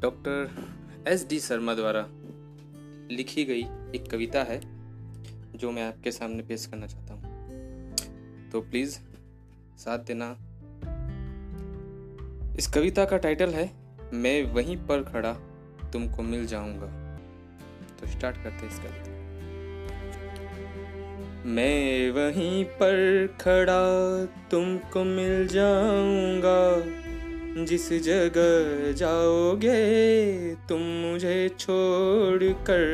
Doctor S D Sharma द्वारा लिखी गई एक कविता है, जो मैं आपके सामने पेश करना चाहता हूँ। तो प्लीज़ साथ देना। इस कविता का टाइटल है, मैं वहीं पर खड़ा, तुमको मिल जाऊँगा। तो स्टार्ट करते हैं इस कविता। मैं वहीं पर खड़ा, तुमको मिल जाऊँगा। जिस जगह जाओगे, तुम मुझे छोड़ कर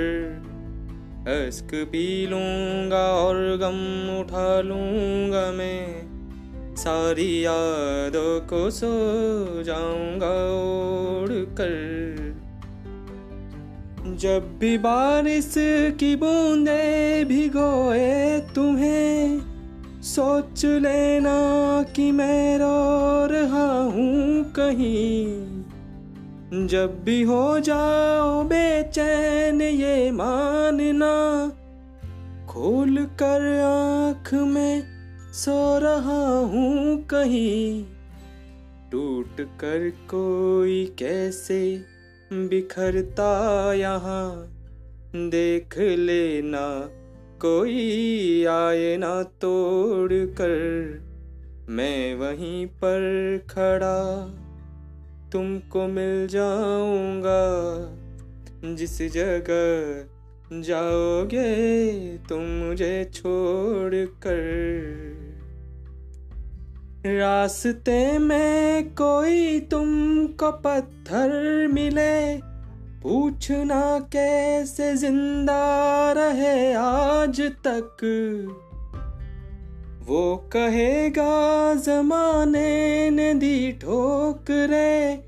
अस्क पी लूँगा और गम उठा लूँगा मैं। सारी यादों को सो जाऊँगा ओढ़ कर जब भी बारिश की बूंदे भिगोए तुम्हें, सोच लेना कि मैं रो कहीं। जब भी हो जाओ बेचैन, ये मानना। खोल कर आँख में सो रहा हूँ कहीं। टूट कर कोई कैसे बिखरता यहाँ। देख लेना, कोई आए ना तोड़ कर। मैं वहीं पर खड़ा तुमको मिल जाऊँगा। जिस जगह जाओगे, तुम मुझे छोड़ कर रास्ते में कोई तुमको पत्थर मिले, पूछना कैसे ज़िंदा रहे आज तक। वो कहेगा, जमाने ने दी ठोकरे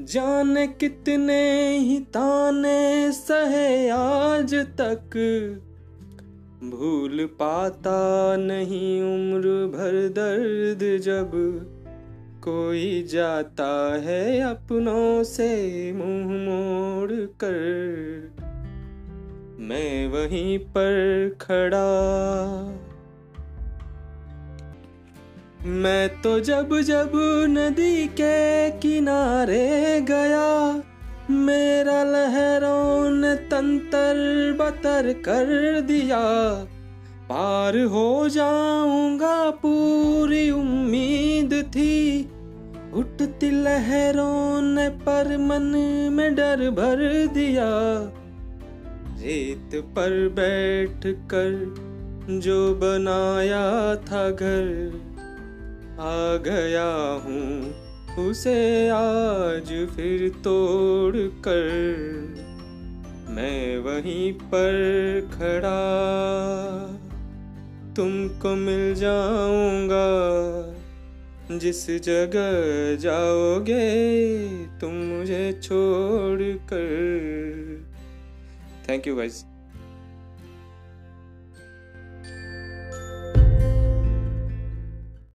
जाने कितने ही ताने सहे आज तक। भूल पाता नहीं उम्र भर दर्द जब। कोई जाता है अपनों से मुँह मोड़ कर। मैं वहीं पर खड़ा मैं तो जब जब नदी के किनारे गया, मेरा लहरों ने तंतर बतर कर दिया। पार हो जाऊँगा पूरी उम्मीद थी, उठती लहरों ने पर मन में डर भर दिया। रेत पर बैठ कर जो बनाया था घर आ गया हूँ, उसे आज फिर तोड़ कर। मैं वहीं पर खड़ा, तुमको मिल जाऊँगा। जिस जगह जाओगे, तुम मुझे छोड़ कर। Thank you guys